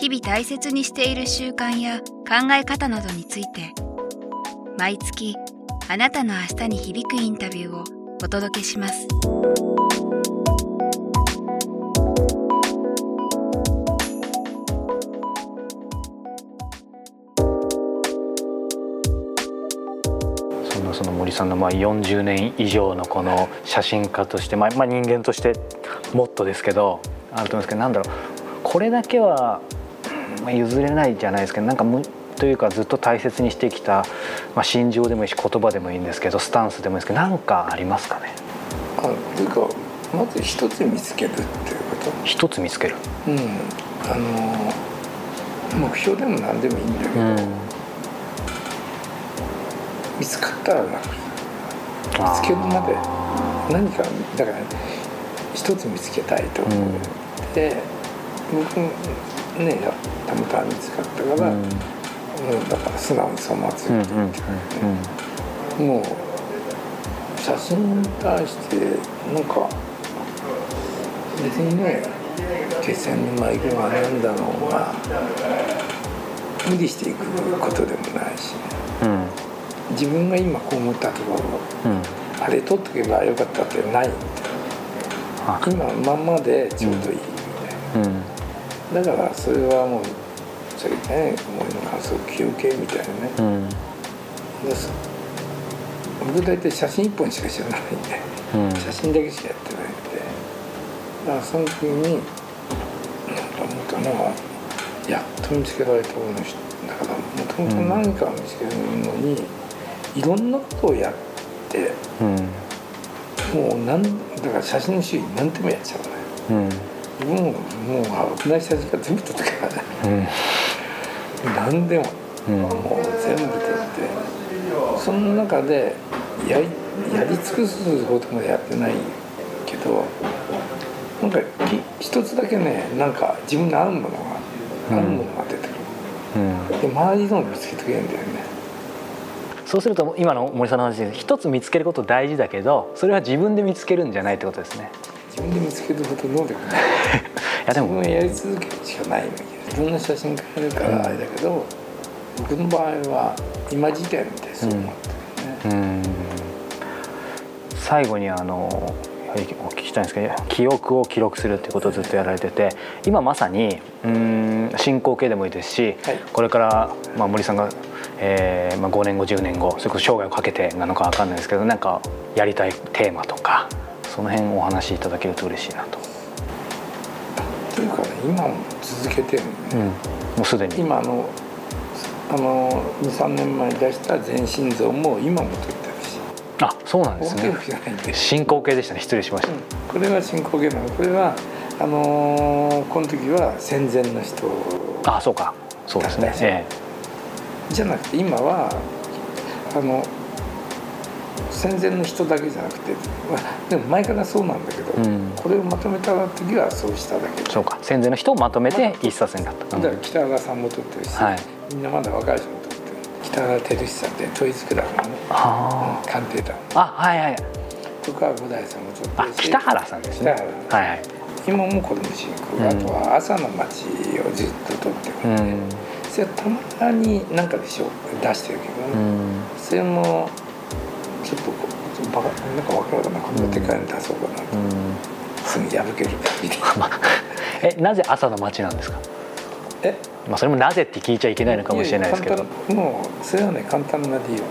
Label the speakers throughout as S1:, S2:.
S1: 日々大切にしている習慣や考え方などについて毎月あなたの明日に響くインタビューをお届けします。
S2: そのその森さんのまあ40年以上のこの写真家として、まあ、まあ人間としてもっとですけどあると思うんですけどなんだろう。これだけはまあ譲れないじゃないですけどなんかむというかずっと大切にしてきた、まあ、心情でもいいし言葉でもいいんですけどスタンスでもいいですけど何かありますかね？
S3: あというかまず一つ見つけるっていうこと。
S2: 一つ見つける、
S3: うん。あの目標でも何でもいいんだけど、
S2: うん、
S3: 見つかったら楽見つけるまで何かだから一つ見つけたいと思う、
S2: うん。
S3: で僕ねたまたま見つかったから、
S2: うん。
S3: だから素直にそのままついて
S2: うん
S3: いって
S2: うん
S3: もう写真に対してなんか別にね決戦の前行くがなんだろうが無理していくことでもないし
S2: うん。
S3: 自分が今こう思ったところ
S2: うん。
S3: あれ撮っとけばよかったってないんで
S2: あ。
S3: 今まんまでちょうどいいみたい
S2: うん。
S3: なだからそれはもうそれね思いの感想休憩みたいなね。
S2: うん。
S3: です。僕大体写真一本しか知らないんで。
S2: うん。
S3: 写真だけしかやってないんで。だからその時になんか思ったのはやっと見つけられたものだからもともと何かを見つけるのに、いろんなことをやって
S2: うん。
S3: もうなんだから写真の種類何でもやっちゃうね
S2: うん。
S3: もうもう危ない写真から全部撮ってからね
S2: うん
S3: 何でも
S2: うん
S3: もう全部撮ってその中でやりやり尽くすことまでやってないけどなんかき一つだけねなんか自分に合うものが、
S2: うん
S3: 合うものが出てくる。
S2: うん
S3: で周りのを見つけてくれるんだよね。
S2: そうすると今の森さんの話で一つ見つけること大事だけどそれは自分で見つけるんじゃないってことですね。
S3: 自分で見つけるほど能力ない
S2: いやでも
S3: 自分がやり続けるしかないわけいろんな写真家がいるからあれだけど、僕の場合は今時点でそう思ってるね、
S2: うん。最後にあのお聞きしたいんですけど記憶を記録するっていうことをずっとやられてて今まさにうん進行形でもいいですし、
S3: はい。
S2: これから、まあ、森さんが、えーまあ、5年後10年後それこそ生涯をかけてなのかわかんないですけどなんかやりたいテーマとかその辺お話しいただけると嬉しいなと、
S3: 今も続けてるのね、
S2: うん、もうすでに。
S3: 今あのあの23年前に出した全身像も今も撮ってるし。
S2: あそうなんですね。進行形でしたね。失礼しました、
S3: うん。これは進行形なの。これはあのーこの時は戦前の人。
S2: あそうか。そうですね。
S3: 確かに
S2: え。
S3: じゃなくて今はあの戦前の人だけじゃなくて、まあ、でも前からそうなんだけど、
S2: うん。
S3: これをまとめた時はそうしただけ
S2: えそうか。戦前の人をまとめて一冊になった、
S3: だから北川さんも撮ってるし、
S2: はい。
S3: みんなまだ若い人も撮ってる。北川照久って統一クラブのね
S2: あ
S3: 鑑定団。
S2: ああはいはい。
S3: とか五代さんも撮って
S2: あ
S3: るし
S2: 北原さんですね。
S3: 北原
S2: はいはい。
S3: 今もこれも進行、
S2: うん。
S3: あとは朝の街をずっと撮ってるんで、
S2: うん。
S3: それはたまになんかでしょ出してるけどね、
S2: うん。
S3: それもちょっとバカなんか分からなこんなでかいの出そうかなと、
S2: うん。
S3: すぐ破ける。みたいな
S2: まあえなぜ朝の街なんですか？
S3: え？
S2: まあそれもなぜって聞いちゃいけないのかもしれないですけど。
S3: もうそれはね簡単な理由。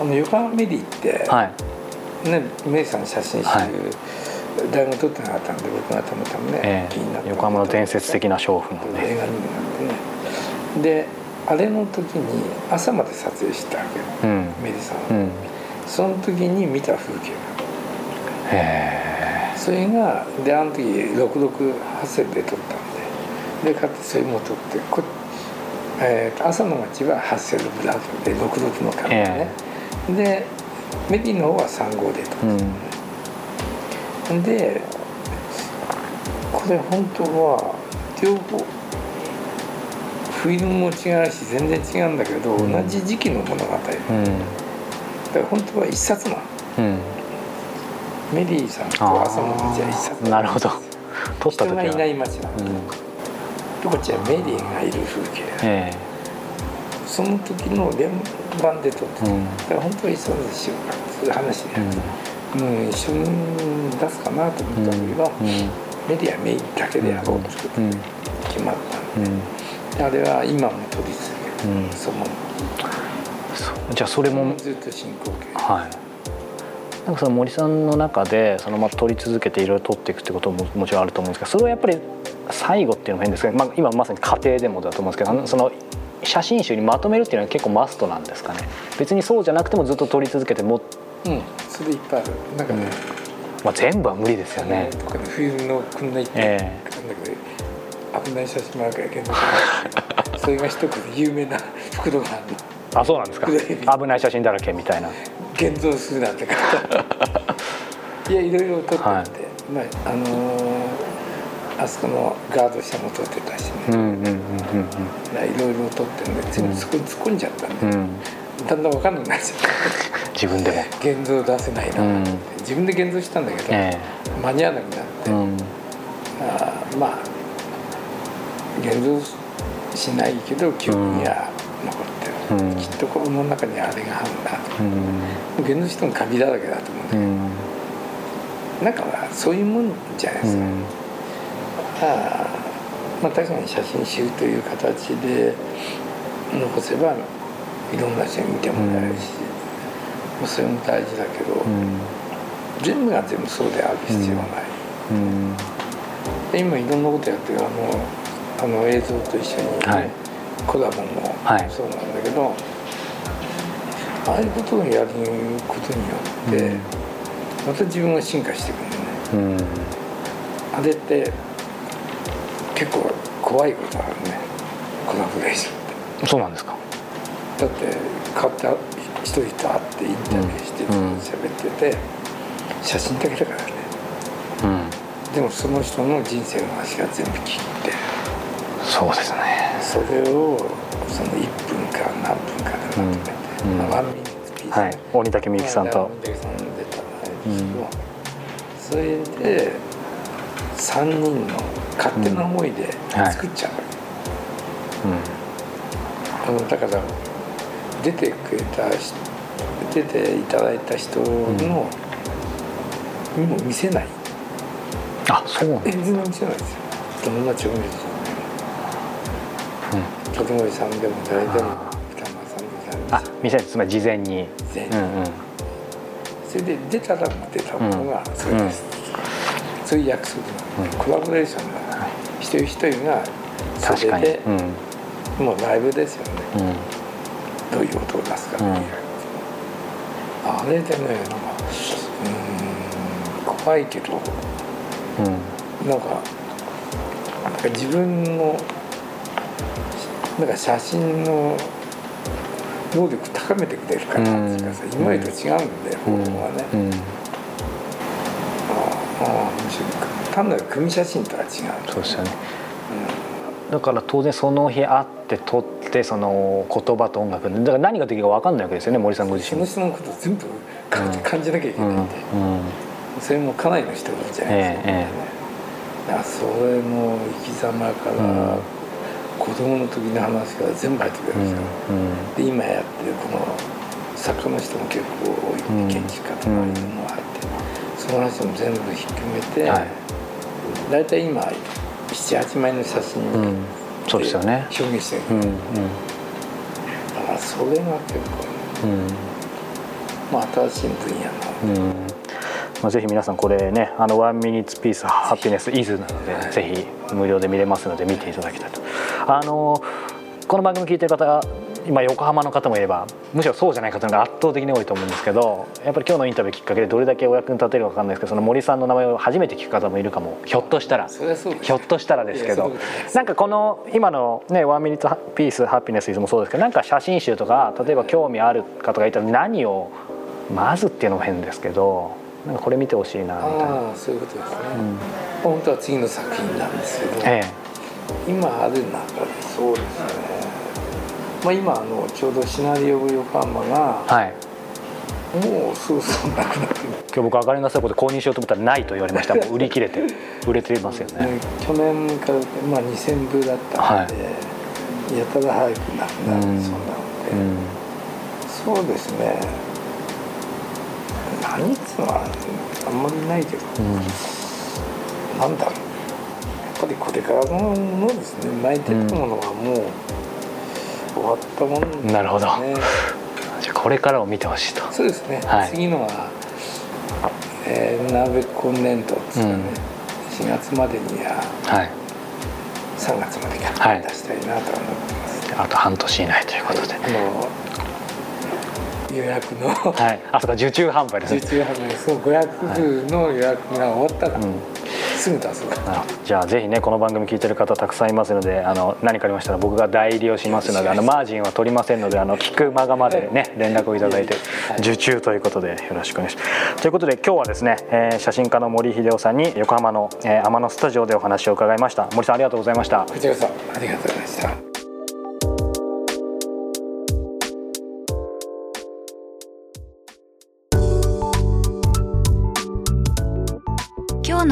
S3: あの横浜メディって、
S2: はい。
S3: ねメイさんの写真集、
S2: はい。
S3: 誰も撮ってなかったんで僕がたまたまね、
S2: え
S3: 気になって
S2: え横浜の伝説的な娼婦のね。
S3: 映画にもなってね。であれの時に朝まで撮影したわけよ、
S2: うん。
S3: メディさん。は、
S2: うん
S3: その時に見た風景。
S2: へ
S3: がそれがであの時6680で撮ったんで。で買ってそれも撮ってこ、えーと朝の街はハッセルブラッドで6ドルのカメラね、でメディの方は3号で撮って、
S2: うん。
S3: でこれ本当は両方フィルムも違うし全然違うんだけど、
S2: うん。
S3: 同じ時期の物語ら本当は一冊なの
S2: うん。
S3: メリーさんと朝の街は一冊
S2: なるほど。撮った時は。
S3: 人がいない街なの、
S2: うん。
S3: でこっちはメリーがいる風景。
S2: え
S3: その時の連番で撮ってた、
S2: うん。
S3: だから本当は一冊にしようかっていう話で、
S2: え
S3: うん、一緒に出すかなと思ったん。だけど、メディアメインだけでやろうと
S2: うん。
S3: 決まったんで
S2: うん。
S3: であれは今も撮り続ける、
S2: うん。
S3: その
S2: そうじゃあそれも
S3: ずっと進行形
S2: はい。なんかその森さんの中でそのまあ撮り続けていろいろ撮っていくってことももちろんあると思うんですけどそれはやっぱり最後っていうのも変ですけど、まあ、今まさに家庭でもだと思うんですけどその写真集にまとめるっていうのは結構マストなんですかね？別にそうじゃなくてもずっと撮り続けても、
S3: うん。それいっぱいある。なんかね、
S2: まあ、全部は無理ですよね。
S3: あの。とかね冬のこんな一
S2: え
S3: 点なんだけど危ない写真もあるからけど それが一つ有名な袋があるの
S2: あそうなんですか。危ない写真だらけみたいな。
S3: 現像するなんて方 いやいろいろ撮ってて、
S2: はい。
S3: まああのーあそこのガード下も撮ってたしね、いろいろ撮ってんで全部そこに突っ込んじゃったんで、
S2: うん。うん
S3: だんだん分かんなくなっちゃった。
S2: 自分でも。
S3: 現像出せないなって、
S2: うん。
S3: 自分で現像したんだけど、
S2: え
S3: 間に合わなくなって、
S2: えうん。
S3: あーまあ現像しないけど記憶には残ってる、
S2: うん
S3: きっと心の中にあれがあるんだと
S2: うん。
S3: 現像してもカビだらけだと思うんだけど、
S2: うん。
S3: なんかまあそういうもんじゃないですか、
S2: うん。
S3: あーまあ確かに写真集という形で残せばいろんな人に見てもらえるし、まあそれも大事だけど、
S2: うん。
S3: 全部が全部そうである必要はない、今いろんなことやってるあのあの映像と一緒に、ね
S2: はい
S3: コラボも
S2: はい。
S3: そうなんだけど、ああいうことをやることによって、
S2: うん。
S3: また自分が進化していくんだよね。
S2: うん。
S3: あれって結構怖いことあるね。コラボレーションって。
S2: そうなんですか？
S3: だって変わった一人と会ってインタビューして
S2: うん。
S3: 喋ってて、写真だけだからね。
S2: うん。
S3: でもその人の人生の話が全部聞いて。
S2: そうですね。
S3: それをその1分か何分かでまとめて、まあ、ワンミニッツピースね、
S2: はい。鬼竹みゆきさんと。
S3: まあ鬼竹さん出たんですけど、それで3人の勝手な思いで
S2: はい。
S3: 作っちゃう
S2: うん。
S3: あのだから出てくれた人出ていただいた人の、にも見せない。
S2: あそうなんだ。
S3: 全然見せないですよ。どんな調味料でし
S2: うん。
S3: ょうねさんでも誰でも
S2: あ
S3: 北村さんでも
S2: あ見せないつまり事前に。
S3: 全員
S2: うんうん。
S3: それで出たら出たものがそれです、そういう約束なの、
S2: うん。
S3: コラボレーションが一人一人がそ
S2: 確かに。
S3: れで
S2: うん。
S3: もうライブですよね。
S2: うん。
S3: どういう音を出すかっていう、
S2: うん。
S3: あれでねなんかうーん怖いけど
S2: うん。
S3: なんかなんか自分のなんか写真の能力高めてくれるかなっていうかさ、
S2: うん
S3: 今までと違うんだよ、方
S2: うん。
S3: 法はね、
S2: うん。
S3: ああ単なる組写真とは違う。
S2: そうですよね。だから当然その日会って撮ってその言葉と音楽でだから何ができるか分かんないわけですよね森さんご自
S3: そ
S2: 身。も。
S3: の人のことを全部感じ,、
S2: うん。
S3: 感じなきゃいけ
S2: う
S3: なんいんで、
S2: うん。
S3: それもかなりの人じゃないですか、
S2: えええ
S3: だからそれの生き様から、
S2: うん
S3: 子供の時の話から全部入ってくる
S2: うんん
S3: ですよ、
S2: うん
S3: で今やってるこの作家の人も結構多い、
S2: うん
S3: 建築家とかいうのも入ってその話も全部ひっくめて、
S2: はい。
S3: 大体今78枚の写真
S2: うん。そうですよね。
S3: 表現してる、
S2: うんうん。
S3: だからそれが結構、まあ、新しい分野の
S2: うんうんまあ、ぜひ皆さんこれねあのワンミニッツピースハピネスイズなので、
S3: はい。
S2: ぜひ無料で見れますので見ていただきたいと。あのこの番組聞いてる方今横浜の方もいればむしろそうじゃない方が圧倒的に多いと思うんですけどやっぱり今日のインタビューきっかけでどれだけお役に立てるか分かんないですけどその森さんの名前を初めて聞く方もいるかもひょっとしたら。ひょっとしたらですけど。なんかこの今のね「ワンミニッツピースハピネス」もそうですけどなんか写真集とか例えば興味ある方がいたら何をまずっていうのも変ですけどなんかこれ見てほしいなみたいな。
S3: ああそういうことですね、本当は次の作品なんですけど、
S2: え
S3: 今ある中でそうですね。まあ今あのちょうどシナリオ部横浜が
S2: えはい。
S3: もうそろそろなくなる。
S2: 今日僕上がりなさいこと購入しようと思ったらないと言われました。もう売り切れて売れてますよね。
S3: ね去年から、まあ、2000部だったんで、やたら早くなくなる、
S2: うん。
S3: そんなので、
S2: うん。
S3: そうですねはあんまりないけど、なん。だろうやっぱりこれからのものですね巻いていくものはもう終わったものですね
S2: なるほどじゃあこれからを見てほしいと。
S3: そうですね、
S2: はい。
S3: 次のは、えー、鍋今年度っつうかね、4月までには
S2: はい。
S3: 3月までか、
S2: はい。
S3: 出したいなとは思ってます。
S2: あと半年以内ということで、
S3: あの予約の。
S2: はい、あそうか受注販売ですね
S3: 受注販売。そう500部の予約が終わったから、
S2: うん。
S3: すぐ出す
S2: じゃあぜひねこの番組聞いてる方たくさんいますのであの何かありましたら僕が代理をしますのであのマージンは取りませんのであの聞く間がまでね連絡をいただいて
S3: はい。
S2: 受注ということでよろしくお願いします。ということで今日はですね、えー写真家の森秀夫さんに横浜の、えー天野スタジオでお話を伺いました。森さんありがとうございました。
S3: こちらこそありがとうございました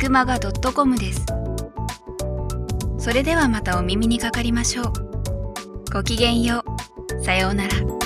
S1: m キクマガ .com です。それではまたお耳にかかりましょう。ごきげんよう。さようなら。